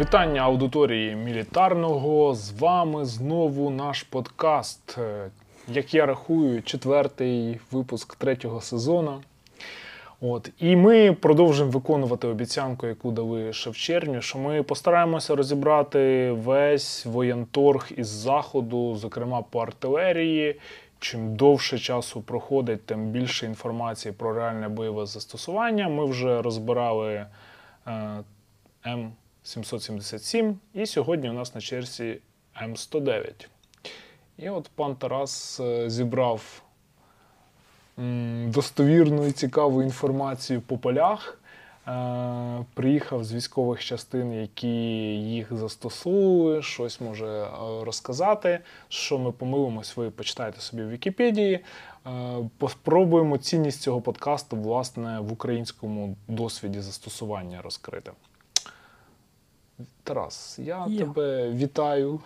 Вітання аудиторії мілітарного. З вами знову наш подкаст. Е, Як я рахую, четвертий випуск третього сезону. От. І ми продовжуємо виконувати обіцянку, яку дали ще в червні, що ми постараємося розібрати весь воєнторг із заходу, зокрема по артилерії. Чим довше часу проходить, тим більше інформації про реальне бойове застосування. Ми вже розбирали е, М777, і сьогодні у нас на черзі М109. І от пан Тарас е, зібрав достовірну і цікаву інформацію по полях. Е, Приїхав з військових частин, які їх застосовували, щось може е, розказати. Що ми помилимось, ви почитайте собі в Вікіпедії. Поспробуємо цінність цього подкасту власне в українському досвіді застосування розкрити. Тарас, я Я. тебе вітаю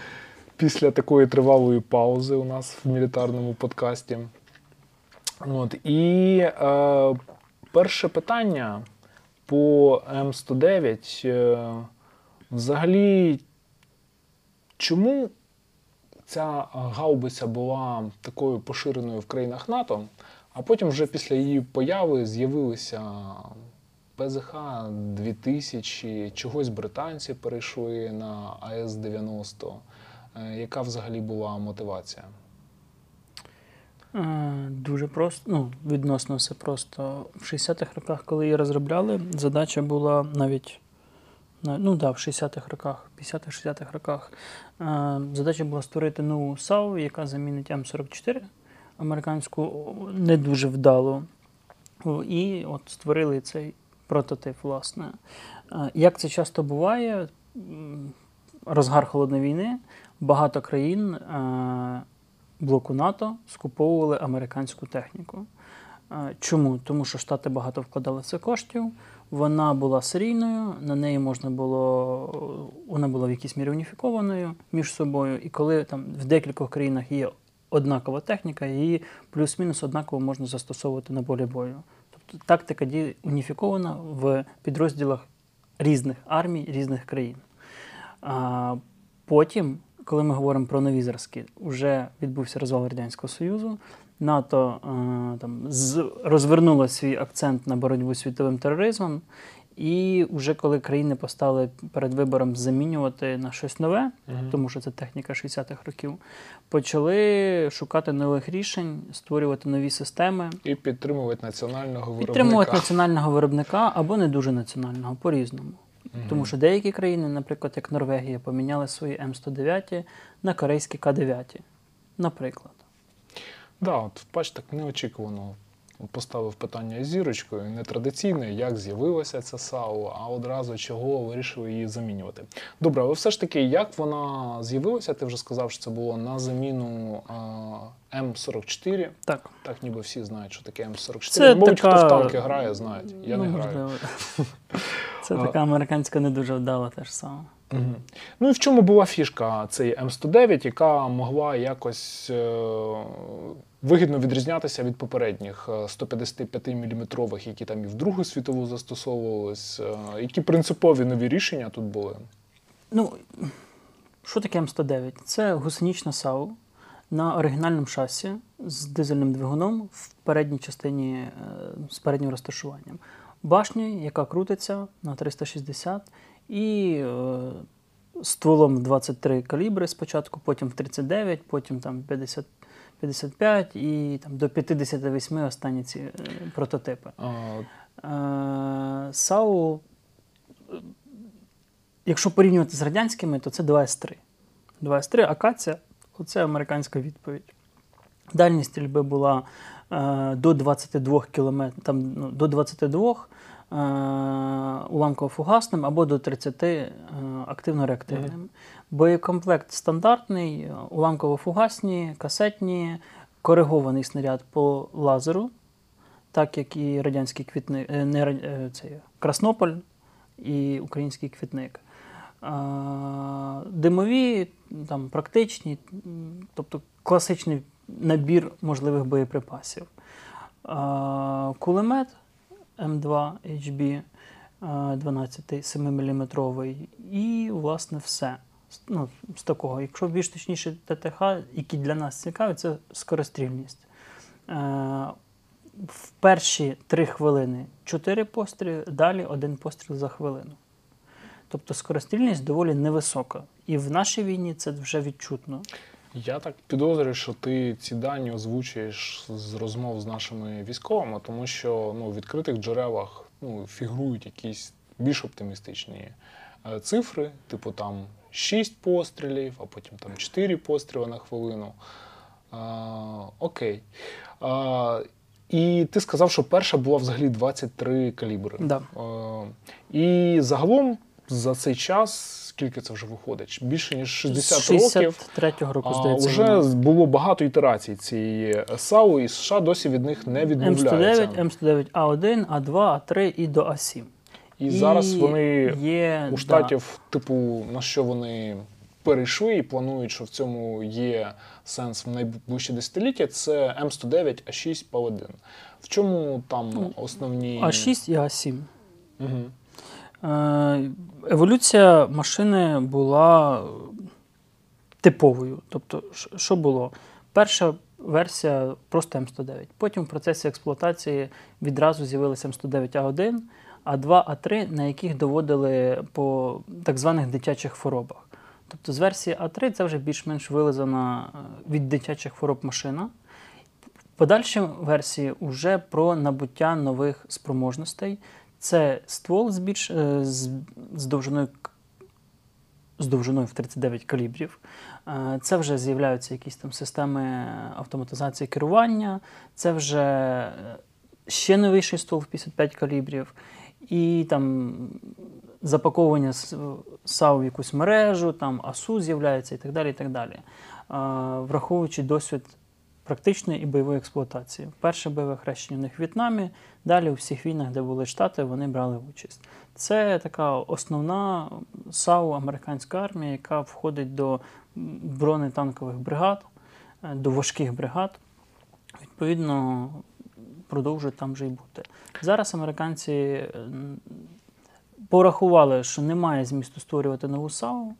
після такої тривалої паузи у нас в мілітарному подкасті. От, і е, перше питання по М109. Е, взагалі, чому ця гаубиця була такою поширеною в країнах НАТО, а потім вже після її появи з'явилися ПЗХ 2000, чогось британці перейшли на АС-90. Е, Яка взагалі була мотивація? Е, Дуже просто, ну, відносно все просто. В 60-х роках, коли її розробляли, задача була навіть, ну да, в 60-х роках, 50-60-х роках, е, задача була створити нову САУ, яка замінить М44, американську не дуже вдалу. О, І от створили цей прототип, власне. Е, Як це часто буває, розгар холодної війни, багато країн е, блоку НАТО скуповували американську техніку. Е, Чому? Тому що Штати багато вкладали це коштів. Вона була серійною, на неї можна було, вона була в якійсь мірі уніфікованою між собою. І коли там в декількох країнах є однакова техніка, її плюс-мінус однаково можна застосовувати на полі бою. Тактика діє уніфікована в підрозділах різних армій, різних країн. А потім, коли ми говоримо про нові зразки, вже відбувся розвал Радянського Союзу. НАТО там, розвернуло свій акцент на боротьбу з світовим тероризмом. І вже коли країни постали перед вибором замінювати на щось нове, тому що це техніка 60-х років, почали шукати нових рішень, створювати нові системи, І підтримувати національного виробника. підтримувати національного виробника або не дуже національного по-різному. Тому що деякі країни, наприклад, як Норвегія, поміняли свої М109 на корейські К9. Наприклад. Да, от бач, так неочікувано поставив питання із зірочкою. Нетрадиційне, як з'явилася ця САУ, а одразу чого вирішили її замінювати. Добре, але все ж таки, як вона з'явилася? Ти вже сказав, що це було на заміну а, М44. Так. Так, ніби всі знають, що таке М44. Це Мабуть, така- хто в танки грає, знають. Я ну, не граю. можливо. Це така американська не дуже вдала теж саме. Мгм. Ну і в чому була фішка цієї М109, яка могла якось е, вигідно відрізнятися від попередніх е, 155 мм, які там і в Другу світову застосовувались? Е, які принципові нові рішення тут були? Ну, що таке М109? Це гусенична САУ на оригінальному шасі з дизельним двигуном в передній частині е, з переднім розташуванням. Башня, яка крутиться на 360, і е, стволом 23 калібри спочатку, потім в 39, потім там 50, 55 і там, до 58 останні ці е, прототипи. Е, САУ, е, якщо порівнювати з радянськими, то це 2С3. 2С3, Акація це американська відповідь. Дальність стрільби була е, до 22 км, там, ну, до 22 е, уламково-фугасним або до 30 е, активно-реактивним. Боєкомплект стандартний, е, уламково-фугасні, касетні, коригований снаряд по лазеру, так як і радянський квітник, е, не, ра- е, Краснополь і український квітник. Димові, там, практичні, тобто класичний набір можливих боєприпасів. Кулемет М2 HB, 12 7 мм і, власне, все. Ну, з такого. Якщо більш точніше ТТХ, які для нас цікаві, це скорострільність. Е, в перші три хвилини 4 постріли, далі один постріл за хвилину. Тобто скорострільність доволі невисока. І в нашій війні це вже відчутно. Я так підозрюю, що ти ці дані озвучуєш з розмов з нашими військовими, тому що ну, в відкритих джерелах ну, фігурують якісь більш оптимістичні е, цифри, типу там 6 пострілів, а потім там 4 постріли на хвилину. А, окей. А, і ти сказав, що перша була взагалі 23 калібри. Да. Е, І загалом за цей час, скільки це вже виходить? Більше ніж 60 років. 63-го року, здається. Вона. було багато ітерацій цієї САУ, і США досі від них не відмовляються. М109, М109 А1, А2, А3 і до А7. І зараз вони є, у штатів, типу, на що вони перейшли і планують, що в цьому є сенс в найближче десятиліття, це М109 А6 Паладин. В чому там Ну, основні А6 і А7. Угу. Е, Еволюція машини була типовою. Тобто, що було? Перша версія просто М109. Потім в процесі експлуатації відразу з'явилися М109А1, А2, А3, на яких доводили по так званих дитячих хворобах. Тобто з версії А3 це вже більш-менш вилизана е, від дитячих хвороб машина. Подальші версії вже про набуття нових спроможностей. Це ствол з, більш, е, з, з довжиною з довжиною в 39 калібрів. Е, Це вже з'являються якісь там системи автоматизації керування, це вже е, ще новіший ствол в 55 калібрів, і там запаковування САУ в якусь мережу, там АСУ з'являється і так далі. І так далі. Враховуючи досвід практичної і бойової експлуатації. Перше бойове хрещення у них в В'єтнамі, далі у всіх війнах, де були Штати, вони брали участь. Це така основна САУ американська армія, яка входить до бронетанкових бригад, е, до важких бригад. Відповідно, продовжує там вже й бути. Зараз американці порахували, що немає змісту створювати нову САУ,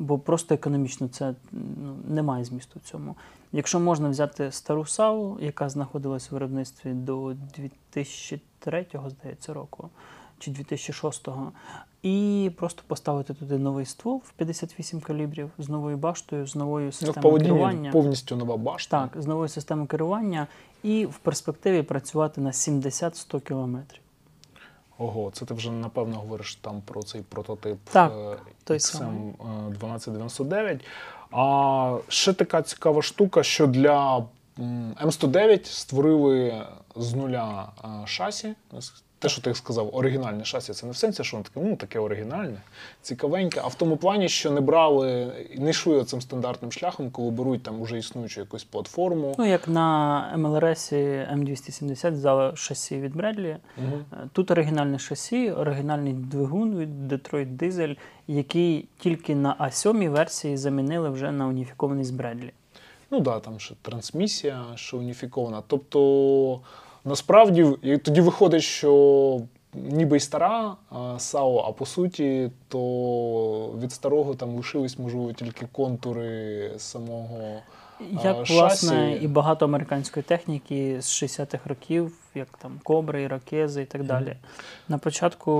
бо просто економічно це ну, немає змісту в цьому. Якщо можна взяти стару САУ, яка знаходилась у виробництві до 2003 здається, року, чи 2006-го, і просто поставити туди новий ствол в 58 калібрів з новою баштою, з новою Ну, системою Паладіні керування. повністю нова башта. Так, з новою системою керування і в перспективі працювати на 70-100 кілометрів. Ого, це ти вже напевно говориш там про цей прототип Так, е, той XM самий. е, 1299. А ще така цікава штука, що для м, М109 створили з нуля е, шасі. Те, що ти сказав, оригінальне шасі, це не в сенсі, що воно таке, ну, таке оригінальне, цікавеньке. А в тому плані, що не брали, не йшли цим стандартним шляхом, коли беруть там уже існуючу якусь платформу. Ну, як на МЛРС М270 взяли шасі від Бредлі. Е, Тут оригінальне шасі, оригінальний двигун від Detroit Diesel, який тільки на А7 версії замінили вже на уніфікований з Бредлі. Ну так, да, там ще трансмісія, що уніфікована. Тобто, насправді, і тоді виходить, що ніби й стара САО, а по суті, то від старого там лишились, можливо, тільки контури самого. Як, А, власне, і багато американської техніки з 60-х років, як там Кобри, Іракези і так далі. На початку,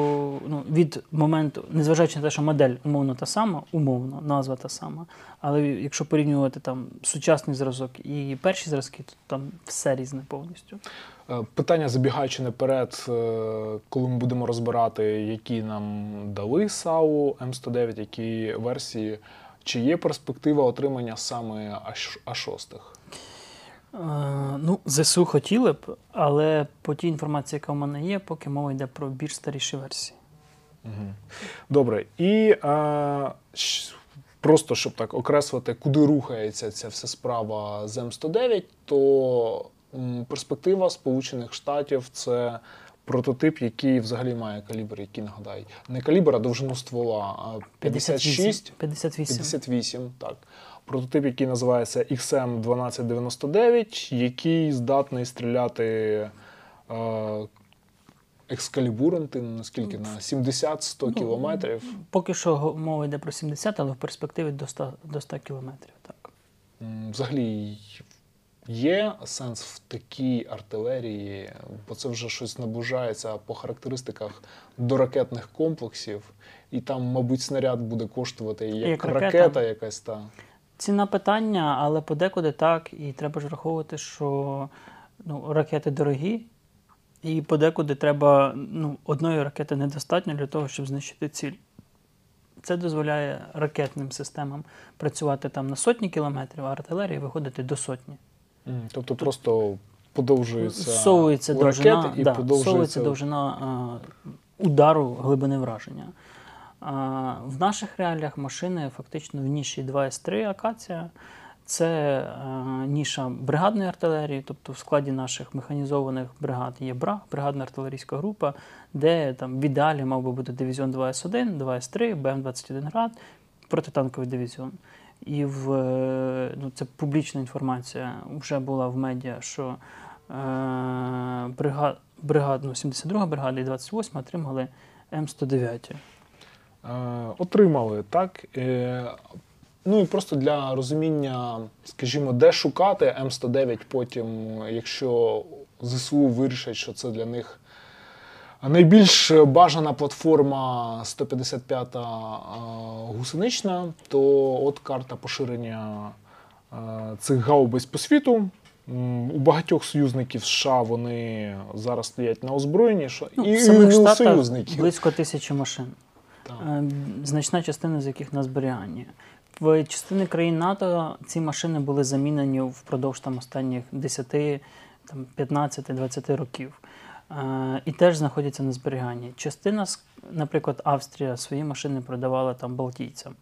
ну, від моменту, незважаючи на те, що модель умовно та сама, умовно, назва та сама, але якщо порівнювати там сучасний зразок і перші зразки, то там все різне повністю. Е, Питання, забігаючи наперед, е, коли ми будемо розбирати, які нам дали САУ М109, які версії, чи є перспектива отримання саме А6? Е, ну, ЗСУ хотіли б, але по тій інформації, яка в мене є, поки мова йде про більш старіші версії. Мгм. Добре. І е, просто щоб так окреслити, куди рухається ця вся справа з М109, то м, перспектива Сполучених Штатів це прототип, який взагалі має калібр, який нагадай, не калібр, а довжину ствола а 56. 58. 58, так. Прототип, який називається XM1299, який здатний стріляти е, екскалібуром, ти наскільки на 70-100 Ну, кілометрів. Поки що мова йде про 70, але в перспективі до 100, до 100 кілометрів. Так. Взагалі є сенс в такій артилерії, бо це вже щось наближається по характеристиках до ракетних комплексів, і там, мабуть, снаряд буде коштувати як, Як ракета. ракета. якась та. Ціна питання, але подекуди так. І треба ж враховувати, що ну, ракети дорогі, і подекуди треба ну, одної ракети недостатньо для того, щоб знищити ціль. Це дозволяє ракетним системам працювати там на сотні кілометрів, а артилерії виходити до сотні. М, Тобто просто подовжується Всовується у довжина, і да, подовжується. довжина а, удару глибини враження. А, в наших реаліях машини фактично в ніші 2С3 акація. Це а, ніша бригадної артилерії, тобто в складі наших механізованих бригад є БРА, бригадна артилерійська група, де там в ідеалі мав би бути дивізіон 2С1, 2С3, БМ-21 град, протитанковий дивізіон. І в, е, ну, це публічна інформація вже була в медіа, що е, бригад, бригад, ну, 72 бригада і 28 отримали М109. Е, Отримали, так. Е, Ну і просто для розуміння, скажімо, де шукати М109 потім, якщо ЗСУ вирішать, що це для них найбільш бажана платформа 155-та е, гусенична, то от карта поширення е, цих гаубиць по світу. У багатьох союзників США вони зараз стоять на озброєнні, Ну, і, в самих не у союзників. близько тисячі машин. Так. Е, Значна частина з яких на зберіганні. В частини країн НАТО ці машини були замінені впродовж там, останніх 10, там, 15, 20 років. І теж знаходяться на зберіганні. Частина, наприклад, Австрія свої машини продавала там балтійцям.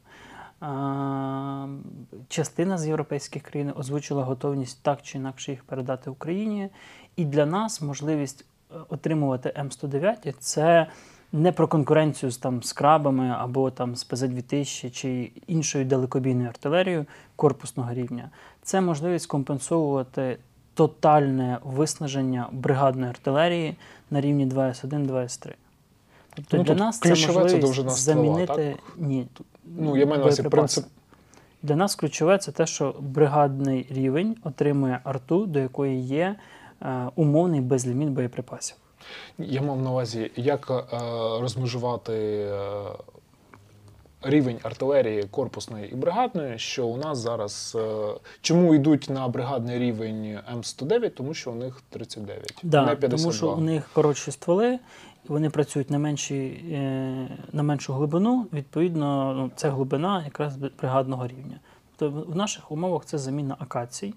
Частина з європейських країн озвучила готовність так чи інакше їх передати Україні. І для нас можливість е, отримувати М109 це не про конкуренцію з там з крабами або там з ПЗ-2000 чи іншою далекобійною артилерією корпусного рівня. Це можливість компенсовувати тотальне виснаження бригадної артилерії на рівні 2С1, 2С3. Тобто Ну, для тут нас це це можливість ствола, замінити ні, Ну, я маю на увазі принцип. Для нас ключове це те, що бригадний рівень отримує арту, до якої є е, умовний безліміт боєприпасів. Я мав на увазі, як е, розмежувати е, рівень артилерії корпусної і бригадної, що у нас зараз. Е, чому йдуть на бригадний рівень М109? Тому що у них 39, Да, не 52. тому що у них коротші стволи, вони працюють на, менші, е, на меншу глибину. Відповідно, ну, це глибина якраз бригадного рівня. Тобто в наших умовах це заміна акацій.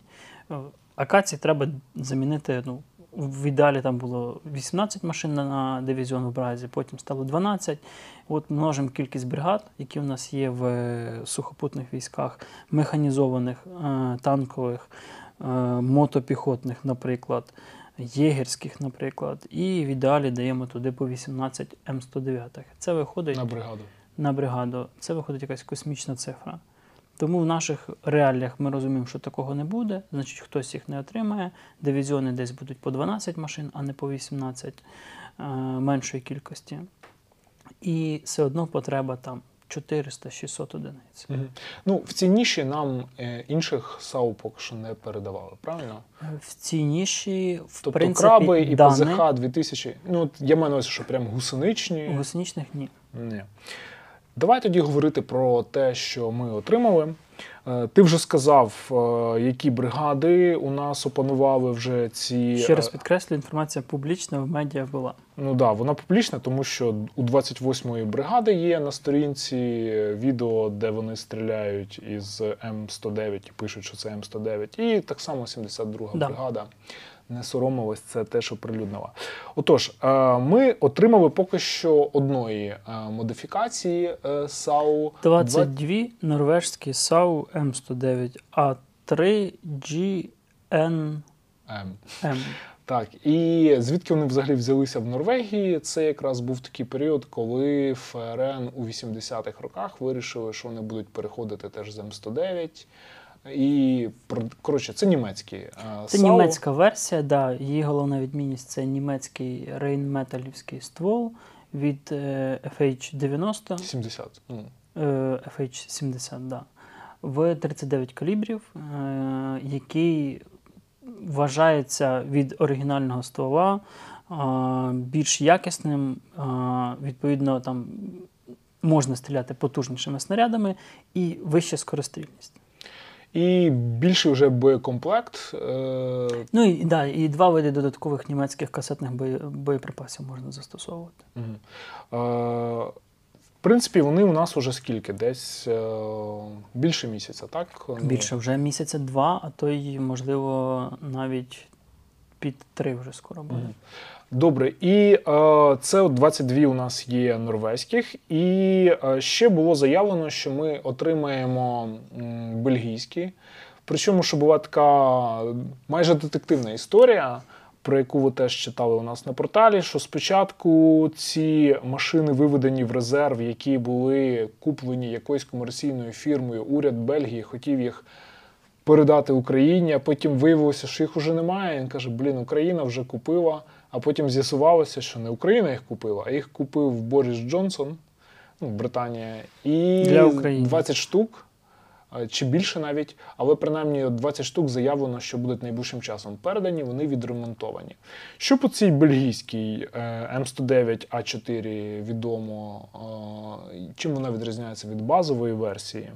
Е, Акацій треба замінити. Ну, в ідеалі там було 18 машин на- дивізіон в Бразі, потім стало 12. От множимо кількість бригад, які у нас є в е, сухопутних військах, механізованих, е, танкових, е, мотопіхотних, наприклад, єгерських, наприклад, і в ідеалі даємо туди по 18 М109. Це виходить на бригаду. на бригаду. Це виходить якась космічна цифра. Тому в наших реаліях ми розуміємо, що такого не буде, значить хтось їх не отримає. Дивізіони десь будуть по 12 машин, а не по 18 е, меншої кількості. І все одно потреба там 400-600 одиниць. Мгм. Ну, в цій ніші нам е, інших САУ поки що не передавали, правильно? В цій ніші, в Тобто принципі, краби і дане ПЗХ 2000. Ну, я маю на увазі, що прям гусеничні. у гусеничних ні. Ні. Давай тоді говорити про те, що ми отримали. Е, Ти вже сказав, е, які бригади у нас опанували вже ці. Ще раз е, підкреслю, інформація публічна в медіа була. Ну да, вона публічна, тому що у 28-ї бригади є на сторінці відео, де вони стріляють із М109 і пишуть, що це М109. І так само 72-га Да. бригада не соромилась, це теж оприлюднила. Отож, е, ми отримали поки що одної е, модифікації е, САУ. 22 норвежські САУ М109 А3 GNM. М. Так, і звідки вони взагалі взялися в Норвегії? Це якраз був такий період, коли ФРН у 80-х роках вирішили, що вони будуть переходити теж з М109 І коротше, це німецькі. е, Це САУ. німецька версія, да, її головна відмінність це німецький рейнметалівський ствол від е, FH90, 70. Ну, е, FH70, да, в 39 калібрів, е, який вважається від оригінального ствола е, більш якісним. Відповідно, там можна стріляти потужнішими снарядами і вища скорострільність. І більший вже боєкомплект. Е, Ну і, да, і два види додаткових німецьких касетних боєприпасів можна застосовувати. Е, в принципі, вони у нас уже скільки? Десь е, більше місяця, так? Ну, Більше вже місяця два, а то й, можливо, навіть під три вже скоро буде. Добре, і е, це от 22 у нас є норвезьких, і е, ще було заявлено, що ми отримаємо м, бельгійські. Причому, що була така майже детективна історія, про яку ви теж читали у нас на порталі. Що спочатку ці машини виведені в резерв, які були куплені якоюсь комерційною фірмою, уряд Бельгії хотів їх передати Україні, а потім виявилося, що їх уже немає. Він каже: Блін, Україна вже купила. А потім з'ясувалося, що не Україна їх купила, а їх купив Борис Джонсон, ну, Британія, і Для України. 20 штук. е, Чи більше навіть, але принаймні 20 штук заявлено, що будуть найближчим часом передані, вони відремонтовані. Що по цій бельгійській е, М109А4 відомо, е, чим вона відрізняється від базової версії?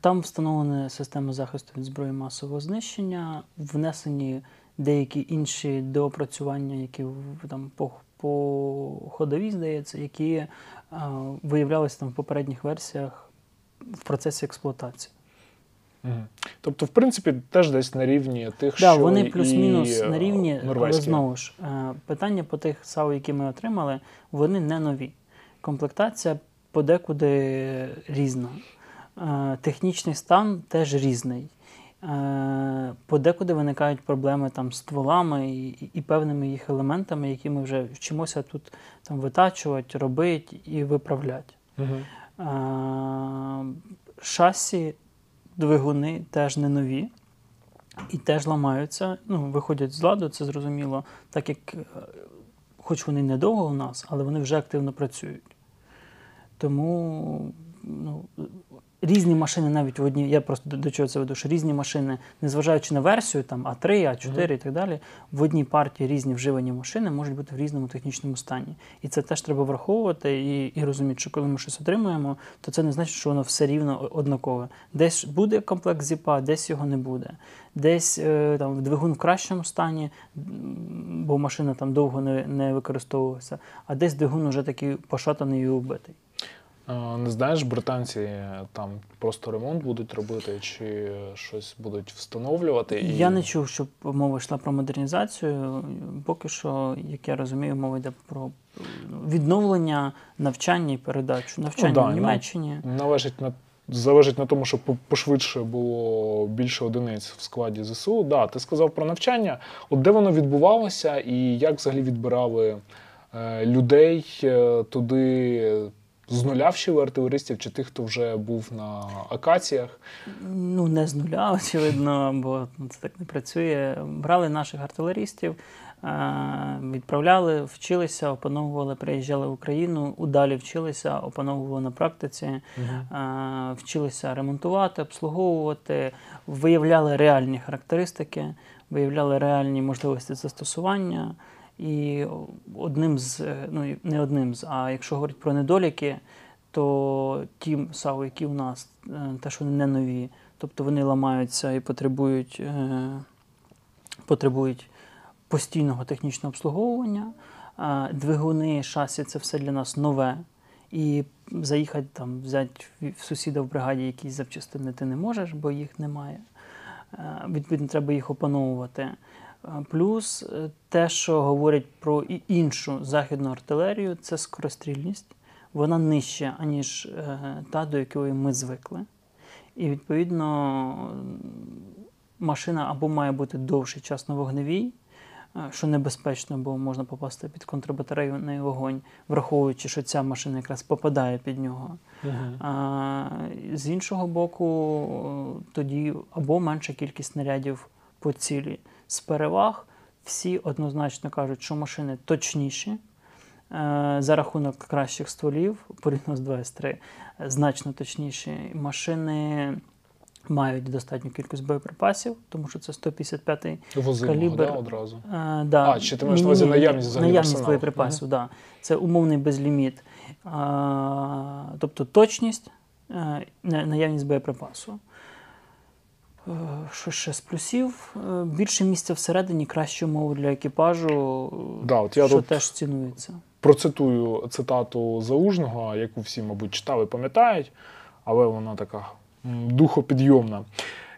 Там встановлена система захисту від зброї масового знищення, внесені деякі інші доопрацювання, які там по, по ходовій, здається, які е, виявлялися там в попередніх версіях в процесі експлуатації. Мгм. Тобто, в принципі, теж десь на рівні тих, Да, що вони плюс-мінус е, на рівні, але знову ж е, питання по тих САУ, які ми отримали, вони не нові. Комплектація подекуди різна. Технічний стан теж різний. Е, Подекуди виникають проблеми там з стволами і, і певними їх елементами, які ми вже вчимося тут там витачувати, робити і виправляти. Мгм. Е, Шасі, двигуни теж не нові і теж ламаються. Ну, виходять з ладу, це зрозуміло, так як, е, хоч вони недовго у нас, але вони вже активно працюють. Тому ну, різні машини навіть в одній, я просто до, чого це веду, що різні машини, незважаючи на версію, там А3, А4 і так далі, в одній партії різні вживані машини можуть бути в різному технічному стані. І це теж треба враховувати і, і розуміти, що коли ми щось отримуємо, то це не значить, що воно все рівно однакове. Десь буде комплект зіпа, десь його не буде. Десь е, там двигун в кращому стані, бо машина там довго не, не використовувалася, а десь двигун вже такий пошатаний і убитий. Не знаєш, британці е, там просто ремонт будуть робити, чи щось будуть встановлювати? І... Я не чув, щоб мова йшла про модернізацію. Поки що, як я розумію, мова йде про ну, відновлення навчання і передачу. Навчання да, в ну, Німеччині. Належить на залежить на тому, щоб пошвидше було більше одиниць в складі ЗСУ. Да, ти сказав про навчання. От де воно відбувалося, і як взагалі відбирали е, людей е, туди з нуля вчили артилеристів, чи тих, хто вже був на акаціях? Ну, не з нуля, очевидно, бо це так не працює. Брали наших артилерістів, е, відправляли, вчилися, опановували, приїжджали в Україну, удалі вчилися, опановували на практиці, е, вчилися ремонтувати, обслуговувати, виявляли реальні характеристики, виявляли реальні можливості застосування. І одним з, е, ну не одним з, а якщо говорити про недоліки, то ті САУ, які у нас, е, теж вони не нові, тобто вони ламаються і потребують, е, потребують постійного технічного обслуговування. Двигуни, шасі це все для нас нове. І заїхати там, взяти в сусіда в бригаді якісь запчастини ти не можеш, бо їх немає. Відповідно, треба їх опановувати. Плюс е, те, що говорять про іншу західну артилерію, це скорострільність. Вона нижча, аніж е, та, до якої ми звикли. І відповідно машина або має бути довший час на вогневій, е, що небезпечно, бо можна попасти під контрбатарейний вогонь, враховуючи, що ця машина якраз попадає під нього. А, з іншого боку, тоді або менша кількість снарядів по цілі. З переваг всі однозначно кажуть, що машини точніші е, за рахунок кращих стволів, порівняно з 2С3, е, значно точніші. Машини мають достатню кількість боєприпасів, тому що це 155-й Возимо, Калібр. да, одразу. Е, да. А, чи ти маєш на увазі наявність взагалі наявність боєприпасів, да. Це умовний безліміт. А, тобто точність, е, наявність боєприпасу. Що ще з плюсів? Е, Більше місця всередині, кращі умови для екіпажу, е, Да, от я що тут теж цінується. процитую цитату Залужного, яку всі, мабуть, читали, пам'ятають, але вона така духопідйомна.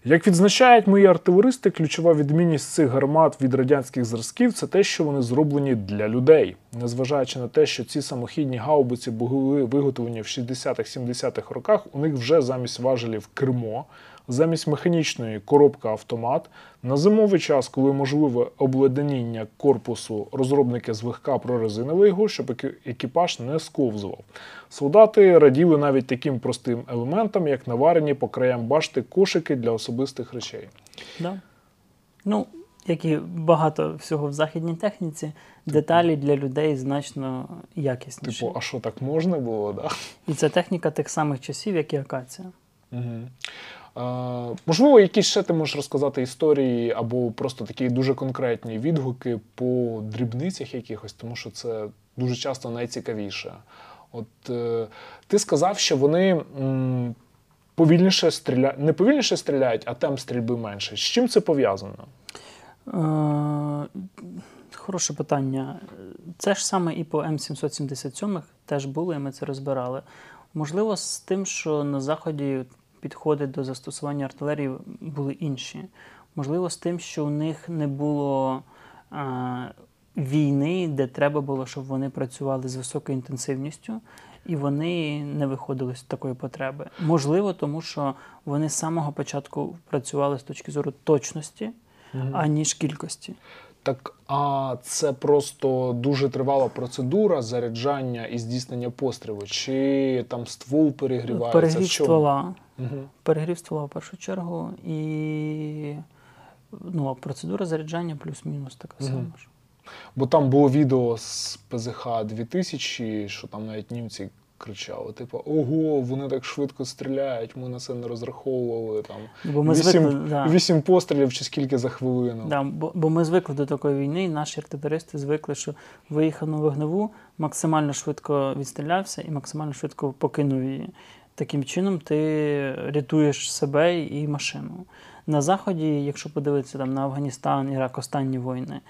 Як відзначають мої артилеристи, ключова відмінність цих гармат від радянських зразків це те, що вони зроблені для людей. Незважаючи на те, що ці самохідні гаубиці були виготовлені в 60-70-х роках, у них вже замість важелів кермо, замість механічної коробка автомат. На зимовий час, коли можливе обледеніння корпусу, розробники злегка прорезинили його, щоб екіпаж не сковзував. Солдати раділи навіть таким простим елементам, як наварені по краям башти кошики для особистих речей. Да? Ну, як і багато всього в західній техніці, деталі для людей значно якісніші. Типу, а що так можна було? Да? І це техніка тих самих часів, як і акація. Угу. Можливо, якісь ще ти можеш розказати історії або просто такі дуже конкретні відгуки по дрібницях якихось, тому що це дуже часто найцікавіше. От е, ти сказав, що вони повільніше стріляють, не повільніше стріляють, а темп стрільби менше. З чим це пов'язано? Е, Хороше питання. Це ж саме і по М777 теж було, і ми це розбирали. Можливо, з тим, що на Заході підходи до застосування артилерії були інші. Можливо, з тим, що у них не було е, війни, де треба було, щоб вони працювали з високою інтенсивністю, і вони не виходили з такої потреби. Можливо, тому що вони з самого початку працювали з точки зору точності, аніж кількості. Так, а це просто дуже тривала процедура заряджання і здійснення пострілу, чи там ствол перегрівається? Перегрів ствола. Угу. Перегрів ствола в першу чергу, і ну, процедура заряджання плюс-мінус така сама ж. Бо там було відео з ПЗХ 2000, що там навіть німці кричали: типу, ого, вони так швидко стріляють, ми на це не розраховували. Там Бо ми вісім, звикли, да, вісім пострілів чи скільки за хвилину. да, бо, бо ми звикли до такої війни, і наші артилеристи звикли, що виїхав на вогневу, максимально швидко відстрілявся і максимально швидко покинув її. Таким чином ти рятуєш себе і машину. На Заході, якщо подивитися там, на Афганістан, Ірак, останні війни,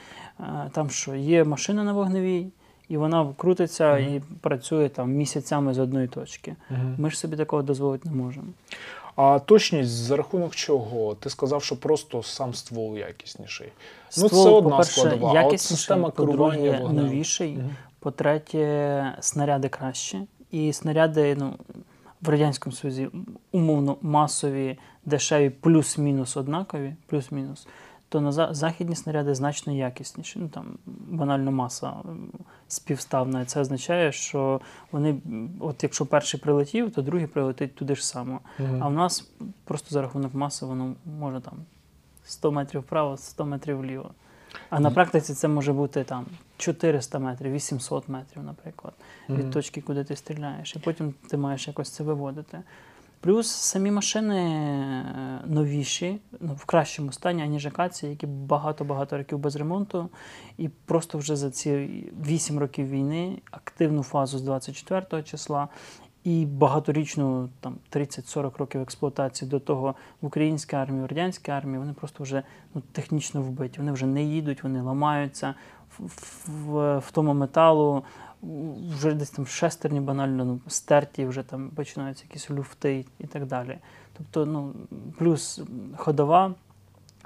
е, там що, є машина на вогневій, і вона крутиться Мгм. і працює там місяцями з одної точки. Мгм. Ми ж собі такого дозволити не можемо. А точність за рахунок чого? Ти сказав, що просто сам ствол якісніший. Ну, це одна по-перше, складова, а от система керування вогнем. новіший. Мгм. По-третє, снаряди краще. І снаряди ну, в Радянському Союзі умовно масові, дешеві, плюс-мінус однакові, плюс-мінус. То на західні снаряди значно якісніші. Ну там банально маса співставна. І Це означає, що вони, от якщо перший прилетів, то другий прилетить туди ж само. Мгм. А в нас просто за рахунок маси воно може там 100 метрів вправо, 100 метрів вліво. А на практиці це може бути там 400 метрів, 800 метрів, наприклад, від точки, куди ти стріляєш. І потім ти маєш якось це виводити. Плюс самі машини е, новіші, ну, в кращому стані, аніж акації, які багато-багато років без ремонту. І просто вже за ці 8 років війни активну фазу з 24 числа і багаторічну там 30-40 років експлуатації до того в українській армії, в радянській армії, вони просто вже ну, технічно вбиті. Вони вже не їдуть, вони ламаються в, в, в тому металу. Вже десь там шестерні банально ну, стерті, вже там починаються якісь люфти і так далі. Тобто, ну, плюс ходова,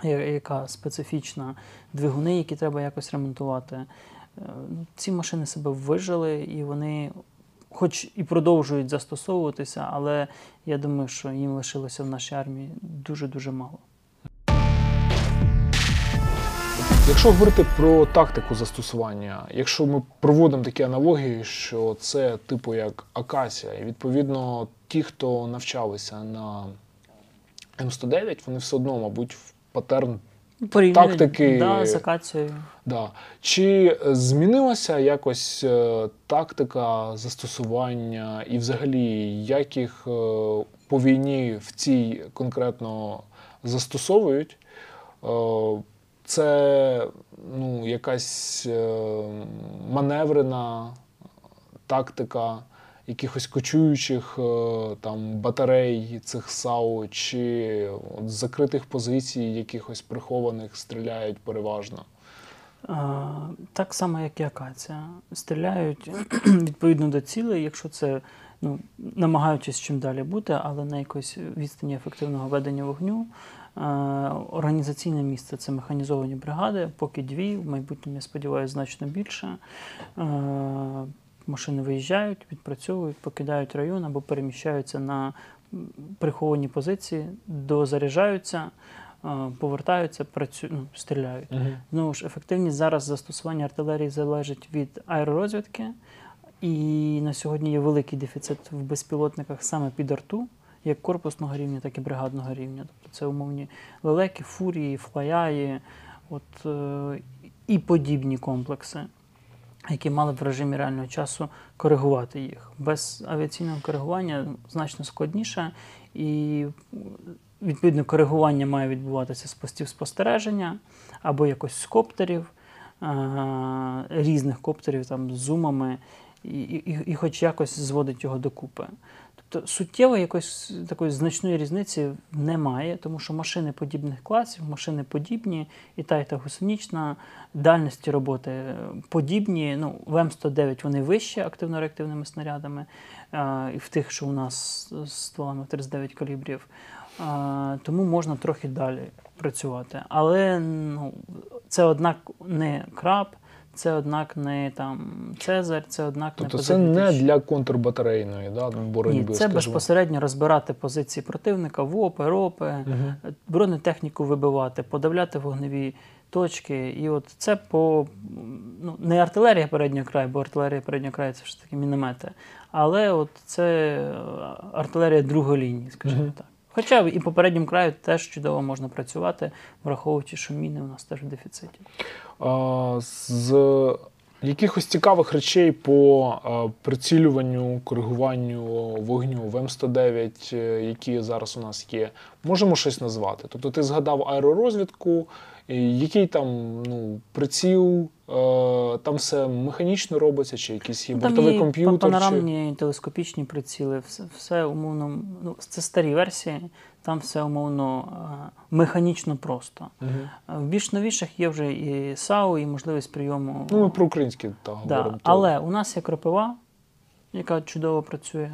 яка специфічна, двигуни, які треба якось ремонтувати. Е, ну, Ці машини себе вижили і вони, хоч і продовжують застосовуватися, але я думаю, що їм лишилося в нашій армії дуже-дуже мало. Якщо говорити про тактику застосування, якщо ми проводимо такі аналогії, що це типу як акація, і відповідно ті, хто навчалися на М109, вони все одно, мабуть, в патерн Порівнюють, Тактики- Да, з акацією. Да. Чи е, змінилася якось е, тактика застосування і взагалі як їх е, по війні в цій конкретно застосовують? Це ну, якась е, маневрена тактика якихось кочуючих е, там батарей цих САУ, чи от закритих позицій, якихось прихованих стріляють переважно. Так само, як і акація. Стріляють відповідно до цілей, якщо це ну, намагаючись чим далі бути, але на якоїсь відстані ефективного ведення вогню. Е, Організаційне місце це механізовані бригади, поки дві, в майбутньому, я сподіваюся, значно більше. Е, Машини виїжджають, відпрацьовують, покидають район або переміщаються на приховані позиції, дозаряджаються, е, повертаються, працюють, ну, стріляють. Знову ж, ефективність зараз застосування артилерії залежить від аеророзвідки, і на сьогодні є великий дефіцит в безпілотниках саме під арту, як корпусного рівня, так і бригадного рівня. Тобто це умовні лелеки, фурії, флаяї, от, е, і подібні комплекси, які мали б в режимі реального часу коригувати їх. Без авіаційного коригування значно складніше, і відповідно коригування має відбуватися з постів спостереження або якось з коптерів, е, різних коптерів там, з зумами, і, і, і хоч якось зводить його докупи. Тобто суттєво якоїсь такої значної різниці немає, тому що машини подібних класів, машини подібні, і та, і та гусенична, дальності роботи е, подібні. Ну, в М109 вони вищі активно-реактивними снарядами, е, і в тих, що у нас з стволами 39 калібрів. Е, Тому можна трохи далі працювати. Але ну, це однак не краб, це однак не там Цезарь, це однак Тобто не це не для контрбатарейної да, боротьби. Ні, це скажімо. безпосередньо розбирати позиції противника, ВОПи, РОПи, Мгм. бронетехніку вибивати, подавляти вогневі точки. І от це по ну, не артилерія переднього краю, бо артилерія переднього краю це ж таки міномети. Але от це артилерія другої лінії, скажімо Мгм. так. Хоча і по передньому краю теж чудово можна працювати, враховуючи, що міни у нас теж в дефіциті. З якихось цікавих речей по прицілюванню, коригуванню вогню в М109, е, які зараз у нас є, можемо щось назвати. Тобто ти згадав аеророзвідку, який там ну, приціл, е, там все механічно робиться, чи якийсь є Ну, бортовий комп'ютер. Чи... панорамні телескопічні приціли, все, все умовно, ну, це старі версії, там все умовно е, механічно просто. Е, В більш новіших є вже і САУ, і можливість прийому. Ну, ми про українські так да. говоримо. Але у нас є кропива, яка чудово працює.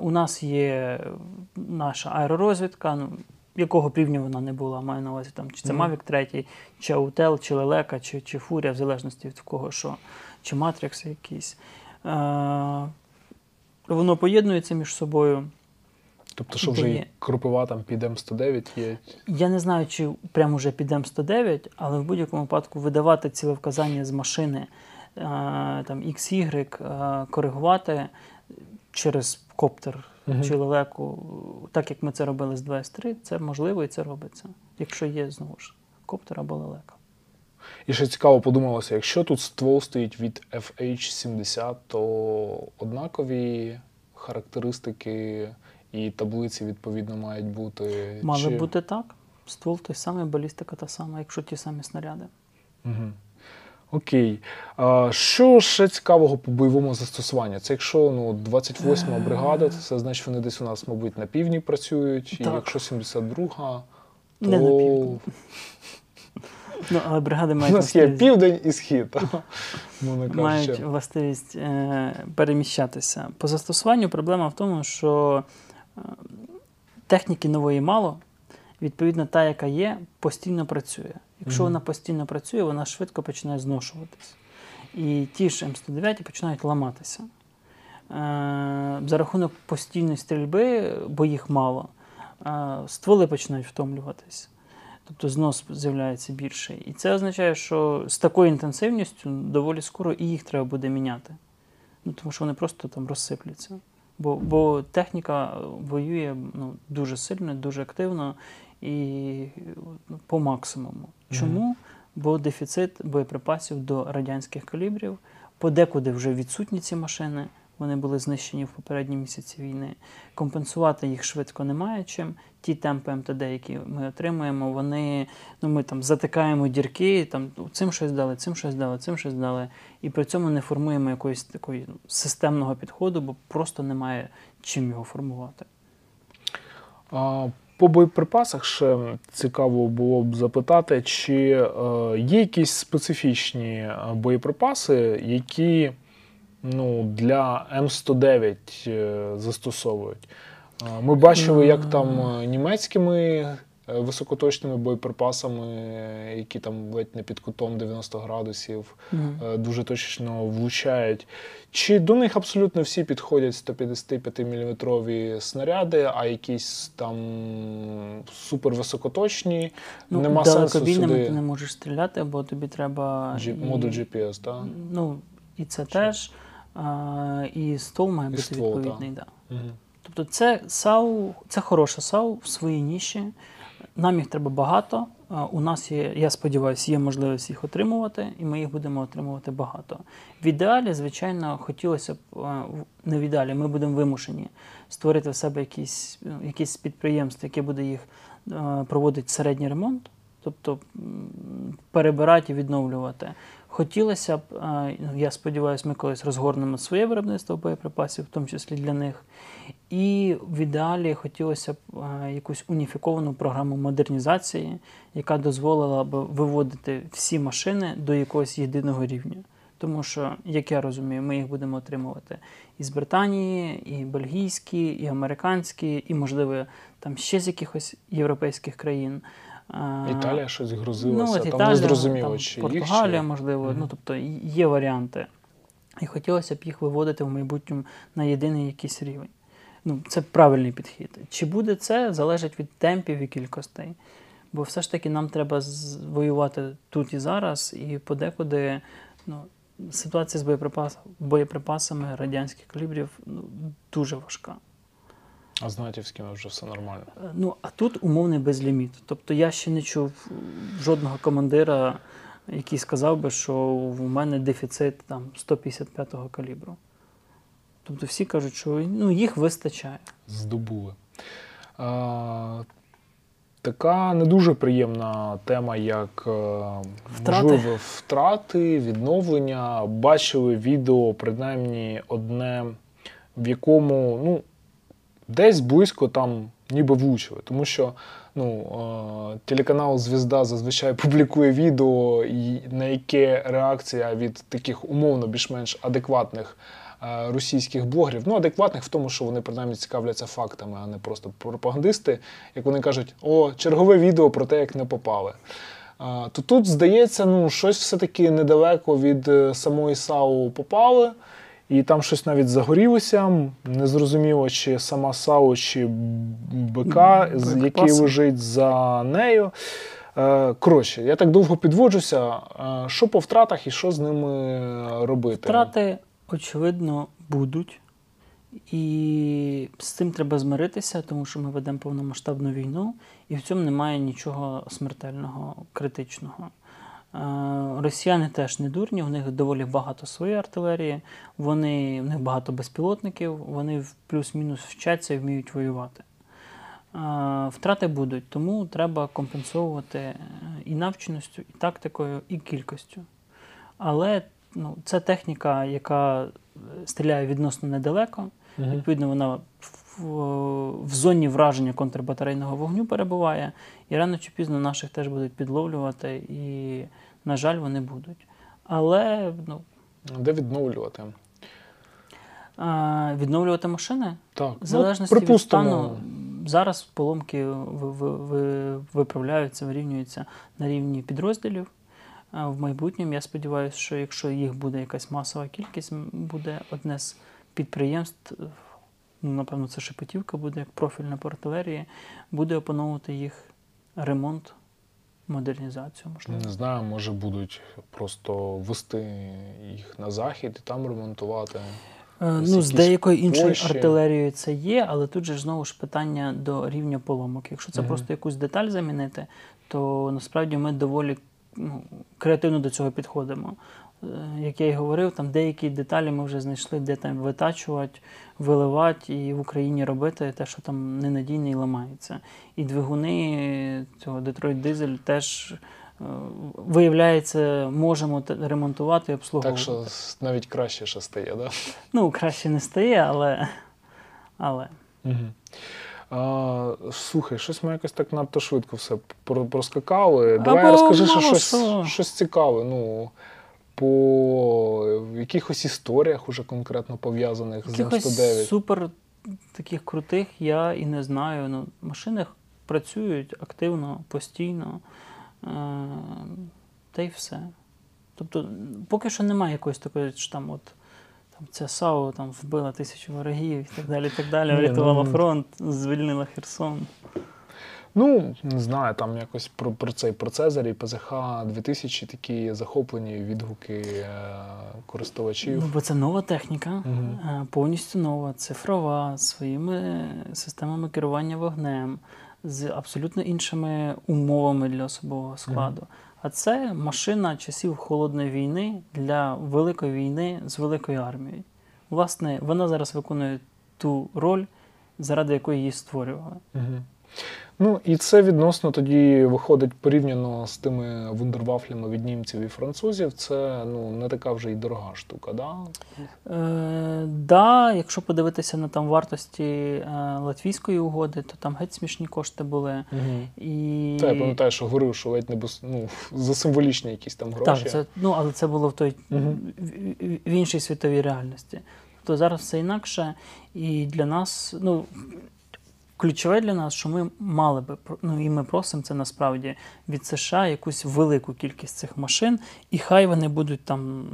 У нас є наша аеророзвідка, ну, якого рівня вона не була, маю на увазі там, чи це Mavic 3, чи Autel, чи Лелека, чи, чи Фурія, в залежності від кого що, чи Матрикс якийсь. Е, Воно поєднується між собою. Тобто, що вже і кропива там під М109 є. Я не знаю, чи прямо вже під М109, але в будь-якому випадку видавати цілевказання з машини е, там XY, е, коригувати через коптер чи лелеку, так як ми це робили з 2С3, це можливо і це робиться. Якщо є знову ж коптер або лелека. І ще цікаво подумалося, якщо тут ствол стоїть від FH70, то однакові характеристики і таблиці відповідно мають бути. Мало чи... бути так. Ствол той самий, балістика та сама, якщо ті самі снаряди. Угу. Окей. А, що ще цікавого по бойовому застосуванню? Це якщо ну, 28-ма бригада, це значить вони десь у нас, мабуть, на півдні працюють. І якщо 72-га, то Не на півдні. Ну, але бригади мають у нас є властивість- південь і схід. мовно мають кажучи. властивість е, переміщатися. По застосуванню проблема в тому, що е, техніки нової мало. Відповідно, та, яка є, постійно працює. Якщо вона постійно працює, вона швидко починає зношуватись. І ті ж М109 починають ламатися. Е, за рахунок постійної стрільби, бо їх мало, е, стволи починають втомлюватись. Тобто знос з'являється більший. І це означає, що з такою інтенсивністю доволі скоро і їх треба буде міняти. Ну, тому що вони просто там розсипляться. Бо, бо техніка воює ну, дуже сильно, дуже активно і ну, по максимуму. Чому? Бо дефіцит боєприпасів до радянських калібрів, подекуди вже відсутні ці машини, вони були знищені в попередні місяці війни. Компенсувати їх швидко немає чим. Ті темпи МТД, які ми отримуємо, вони ну ми там затикаємо дірки, там цим щось дали, цим щось дали, цим щось дали. І при цьому не формуємо якоїсь такої ну, системного підходу, бо просто немає чим його формувати. По боєприпасах ще цікаво було б запитати, чи е, є якісь специфічні е, боєприпаси, які ну, для М109 е, застосовують. Ми бачили, як там німецькими високоточними боєприпасами, е, які там ледь не під кутом 90 градусів, е, дуже точно влучають. Чи до них абсолютно всі підходять 155 мм снаряди, а якісь там супервисокоточні, Ну, нема сенсу сюди ти не можеш стріляти, бо тобі треба. G- і- модуль GPS, так? Ну, і це теж. А, і ствол має І бути ствол, відповідний. Да. Угу. Тобто це САУ, це хороша САУ в своїй ніші. Нам їх треба багато. У нас є, я сподіваюся, є можливість їх отримувати, і ми їх будемо отримувати багато. В ідеалі, звичайно, хотілося б в- не в ідеалі, ми будемо вимушені створити в себе якісь, ну, якісь підприємство, яке буде їх проводити середній ремонт, тобто перебирати і відновлювати. Хотілося б, ну, я сподіваюся, ми колись розгорнемо своє виробництво боєприпасів, в тому числі для них. І в ідеалі хотілося б якусь уніфіковану програму модернізації, яка дозволила б виводити всі машини до якогось єдиного рівня. Тому що, як я розумію, ми їх будемо отримувати із Британії, і бельгійські, і американські, і, можливо, там ще з якихось європейських країн. Італія щось Ну, от там Італія, не зрозуміло, там, чи Португалія, їх чи... можливо, Мгм. ну тобто є варіанти. І хотілося б їх виводити в майбутньому на єдиний якийсь рівень. Ну, це правильний підхід. Чи буде це, залежить від темпів і кількостей. Бо все ж таки нам треба воювати тут і зараз, і подекуди ну, ситуація з боєприпас, боєприпасами радянських калібрів ну, дуже важка. А з натівськими вже все нормально. Е, Ну, а тут умовний безліміт. Тобто я ще не чув жодного командира, який сказав би, що в мене дефіцит там 155-го калібру. Тобто всі кажуть, що ну, їх вистачає. Здобули. А, така не дуже приємна тема, як е, Втрати. можливо втрати, відновлення. Бачили відео, принаймні, одне, в якому ну, десь близько там ніби влучили. Тому що ну, е, телеканал Звізда зазвичай публікує відео, на яке реакція від таких умовно більш-менш адекватних е, російських блогерів. Ну, адекватних в тому, що вони принаймні цікавляться фактами, а не просто пропагандисти. Як вони кажуть, о, чергове відео про те, як не попали. А, То тут, здається, ну, щось все-таки недалеко від е, самої САУ попали. І там щось навіть загорілося. Незрозуміло, чи сама САУ, чи БК, який лежить за нею. Е, Коротше, я так довго підводжуся. Е, Що по втратах і що з ними робити? Втрати, очевидно, будуть. І з цим треба змиритися, тому що ми ведемо повномасштабну війну, і в цьому немає нічого смертельного, критичного. Е, Росіяни теж не дурні, в них доволі багато своєї артилерії, вони, в них багато безпілотників, вони плюс-мінус вчаться і вміють воювати. Е, Втрати будуть, тому треба компенсовувати е, і навченістю, і тактикою, і кількістю. Але ну, це техніка, яка стріляє відносно недалеко. Відповідно, вона в, в зоні враження контрбатарейного вогню перебуває, і рано чи пізно наших теж будуть підловлювати, і, на жаль, вони будуть. Але ну, Де відновлювати? а, відновлювати машини Так, в залежності ну, від стану. Зараз поломки ви- ви- ви- виправляються, вирівнюються на рівні підрозділів. А В майбутньому я сподіваюся, що якщо їх буде якась масова кількість, буде одне з підприємств, ну, напевно, це Шепетівка буде як профільна по артилерії, буде опановувати їх ремонт модернізацію, можливо. Не знаю, може будуть просто вести їх на захід і там ремонтувати. Е, Ну, з деякою іншою артилерією це є, але тут же ж знову ж питання до рівня поломок. Якщо це Мгм. просто якусь деталь замінити, то насправді ми доволі ну, креативно до цього підходимо. Е, Як я і говорив, там деякі деталі ми вже знайшли, де там витачувати, виливати і в Україні робити те, що там ненадійне і ламається. І двигуни цього Detroit Diesel теж. е, Виявляється, можемо ремонтувати і обслуговувати. Так що навіть краще ще стає, да? Ну, краще не стає, але. але. Угу. А, слухай, щось ми якось так надто швидко все проскакали. Давай Або розкажи ще щось, щось цікаве. Ну, по якихось історіях уже конкретно пов'язаних з Якихось М109. супер таких крутих я і не знаю. Ну, машини працюють активно, постійно. Е- та й все. Тобто, поки що немає якоїсь такої, що там от. Там ця САУ там вбила тисячу ворогів і так далі, і так далі, врятувала ну, фронт, звільнила Херсон. Ну, не знаю, там якось про, про цей про Цезарі, ПЗХ 2000 такі захоплені відгуки е, користувачів. Ну, бо це нова техніка, е, повністю нова, цифрова, своїми системами керування вогнем, з абсолютно іншими умовами для особового складу. А це машина часів холодної війни для великої війни з великою армією. Власне, вона зараз виконує ту роль, заради якої її створювали. Угу. Ну, і це відносно тоді виходить порівняно з тими вундервафлями від німців і французів. Це ну, не така вже й дорога штука, да? Е, да, якщо подивитися на там вартості е, латвійської угоди, то там геть смішні кошти були. Угу. І... Та я пам'ятаю, що говорив, що ледь не без, ну, за символічні якісь там гроші. Так, це, ну, але це було в той в- в іншій світовій реальності. Тобто зараз все інакше, і для нас, ну, ключове для нас, що ми мали би, ну і ми просимо це насправді від США якусь велику кількість цих машин, і хай вони будуть там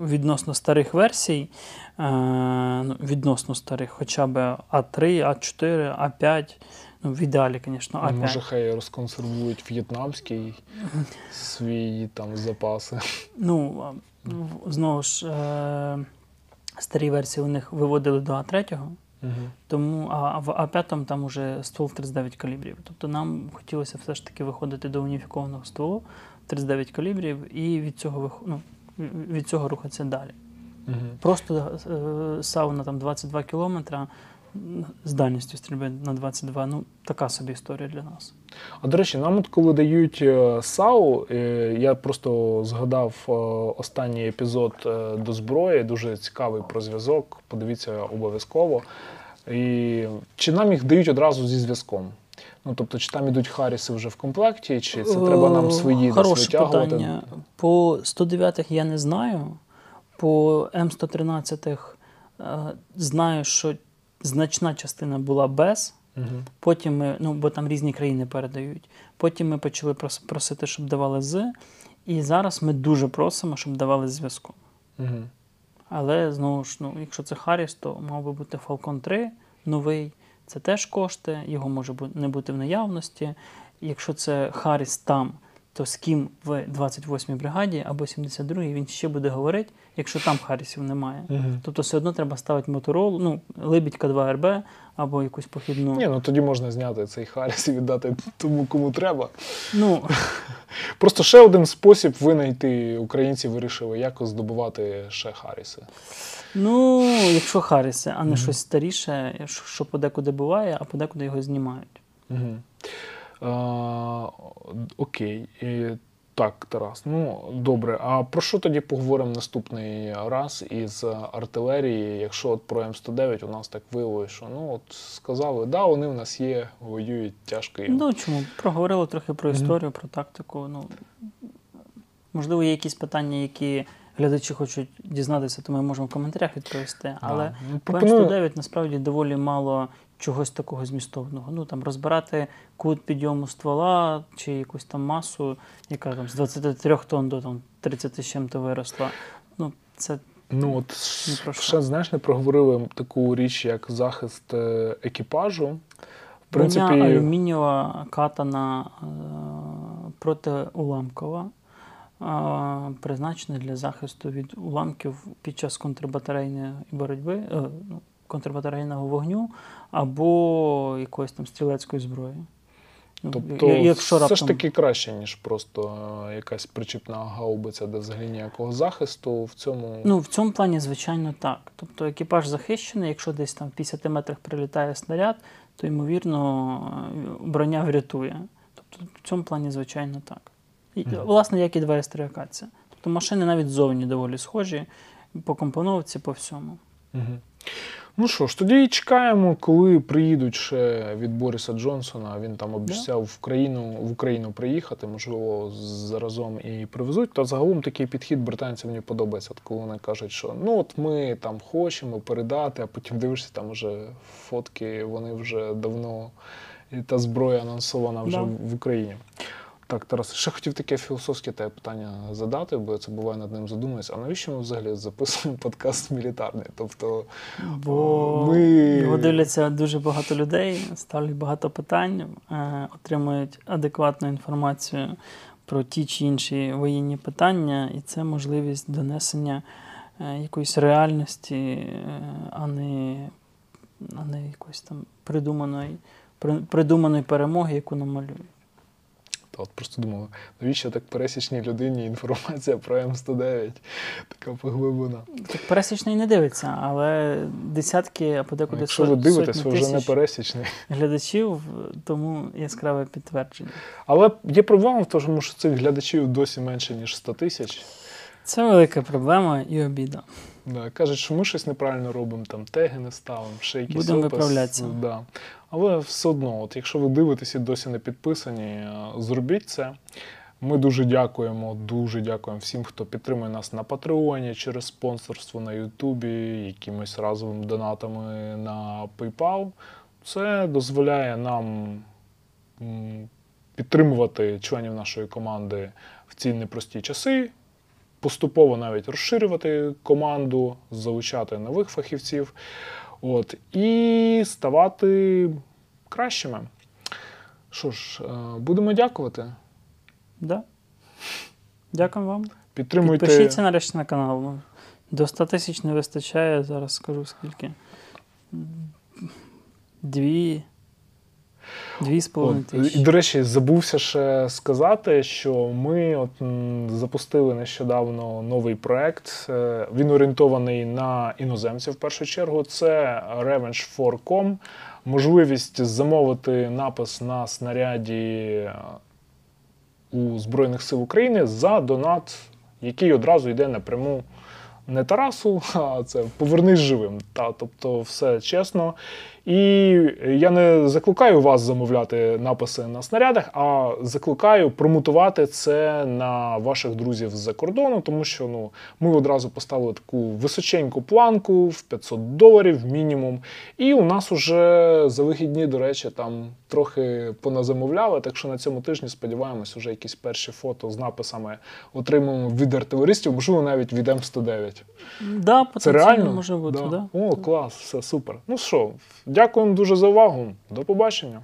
відносно старих версій, е, ну, відносно старих, хоча б А3, А4, А5. Ну, в ідеалі, звісно, А А5. може, хай розконсервують в'єтнамський свої там запаси. Ну, знову ж, е, старі версії у них виводили до А3, Угу. тому, а в А5 там уже ствол 39 калібрів. Тобто нам хотілося все ж таки виходити до уніфікованого стволу 39 калібрів і від цього, вих- ну, від цього рухатися далі. Угу. Просто е, сауна там 22 кілометра з дальністю стрільби на 22. Ну, така собі історія для нас. А до речі, нам от коли дають е, САУ, е, я просто згадав е, останній епізод до зброї, дуже цікавий про зв'язок. Подивіться обов'язково. І чи нам їх дають одразу зі зв'язком? Ну тобто, чи там ідуть Харіси вже в комплекті, чи це треба нам свої Хороше питання. По 109-х я не знаю. По М113 е, знаю, що значна частина була без. Угу. Потім ми, ну бо там різні країни передають. Потім ми почали прос- просити, щоб давали з. І зараз ми дуже просимо, щоб давали з зв'язком. Угу. Але знову ж, ну, якщо це Харріс, то мав би бути Falcon 3 новий. Це теж кошти, його може не бути в наявності. Якщо це Харріс там, то з ким в 28-й бригаді або 72-й він ще буде говорити, якщо там Харрісів немає. Угу. Тобто все одно треба ставити моторол, ну, Либідь К2РБ або якусь похідну. Ні, ну тоді можна зняти цей Харіс і віддати тому, кому треба. Ну, Просто ще один спосіб винайти українці вирішили, як здобувати ще Харіси. ну, якщо Харріси, а не Мгм. щось старіше, що що подекуди буває, а подекуди його знімають. Угу. Окей. І, так, Тарас. Ну добре. А про що тоді поговоримо наступний раз із артилерії? Якщо от про М109 у нас так виявилося, що ну от сказали, да, вони в нас є, воюють тяжко їм. Ну чому? Проговорили трохи про історію, про тактику. Ну, можливо, є якісь питання, які глядачі хочуть дізнатися, то ми можемо в коментарях відповісти. Але Да. Ну, пропоную- М109 насправді доволі мало чогось такого змістовного. Ну там розбирати кут підйому ствола чи якусь там масу, яка там з 23 тонн до там 30 з чим-то виросла. Ну, це Ну от ще знаєш, не проговорили таку річ, як захист е, екіпажу. В броня принципі, алюмінієва катана е, протиуламкова, а, призначена для захисту від уламків під час контрбатарейної боротьби, е, ну, контрбатарейного вогню або якоїсь там стрілецької зброї. Ну, Тобто, якщо все ж таки краще, ніж просто е, якась причіпна гаубиця, де взагалі ніякого захисту в цьому. Ну, в цьому плані, звичайно, так. Тобто екіпаж захищений, якщо десь там в 50 метрах прилітає снаряд, то ймовірно е, броня врятує. Тобто в цьому плані, звичайно, так. І, Мгм. Власне, як і 2С. Тобто машини навіть ззовні доволі схожі, по компоновці, по всьому. Мгм. Ну що ж, тоді чекаємо, коли приїдуть ще від Бориса Джонсона. Він там обіцяв в країну в Україну приїхати, можливо, заразом і привезуть. Та загалом такий підхід британців мені подобається. От коли вони кажуть, що ну от ми там хочемо передати, а потім дивишся, там вже фотки, вони вже давно і та зброя анонсована вже Да. в Україні. Так, Тарас, ще хотів таке філософське тебе питання задати, бо я це буває над ним задумуюсь. А навіщо ми взагалі записуємо подкаст мілітарний? Тобто Бо Ми- його дивляться дуже багато людей, ставлять багато питань, е, отримують адекватну інформацію про ті чи інші воєнні питання, і це можливість донесення е, якоїсь реальності, е, а не, а не якоїсь там придуманої, при- придуманої перемоги, яку намалюють. Та от просто думав, навіщо так пересічній людині інформація про М109? Така поглиблена. Так пересічний не дивиться, але десятки, а подекуди Якщо ви сот- дивитесь, сотні ви вже не пересічний. глядачів, тому яскраве підтвердження. Але є проблема в тому, що цих глядачів досі менше, ніж 100 тисяч. Це велика проблема і обіда. Да, кажуть, що ми щось неправильно робимо, там теги не ставимо, ще якісь Будемо опис, виправлятися. Да. Але все одно, от якщо ви дивитесь і досі не підписані, е, зробіть це. Ми дуже дякуємо, дуже дякуємо всім, хто підтримує нас на Патреоні через спонсорство на Ютубі, якимись разовими донатами на PayPal. Це дозволяє нам підтримувати членів нашої команди в ці непрості часи, поступово навіть розширювати команду, залучати нових фахівців, от, і ставати кращими. Що ж, е, будемо дякувати. Да? Дякую вам. Підтримуйте. Підпишіться нарешті на канал. До 100 тисяч не вистачає, зараз скажу скільки. Дві. Дві з половиною і, до речі, забувся ще сказати, що ми от, запустили нещодавно новий проект. Е, Він орієнтований на іноземців в першу чергу. Це Revenge4.com. Можливість замовити напис на снаряді е, у Збройних сил України за донат, який одразу йде напряму не Тарасу, а це повернись живим. Та, тобто, все чесно. І я не закликаю вас замовляти написи на снарядах, а закликаю промутувати це на ваших друзів з-за кордону, тому що ну, ми одразу поставили таку височеньку планку в 500 доларів мінімум. І у нас уже за вихідні, до речі, там трохи поназамовляли. Так що на цьому тижні сподіваємось, вже якісь перші фото з написами отримаємо від артилеристів, можливо, навіть від М109. Да, Це реально може бути, да. О, клас, все супер. Ну що, дякуємо дуже за увагу. До побачення.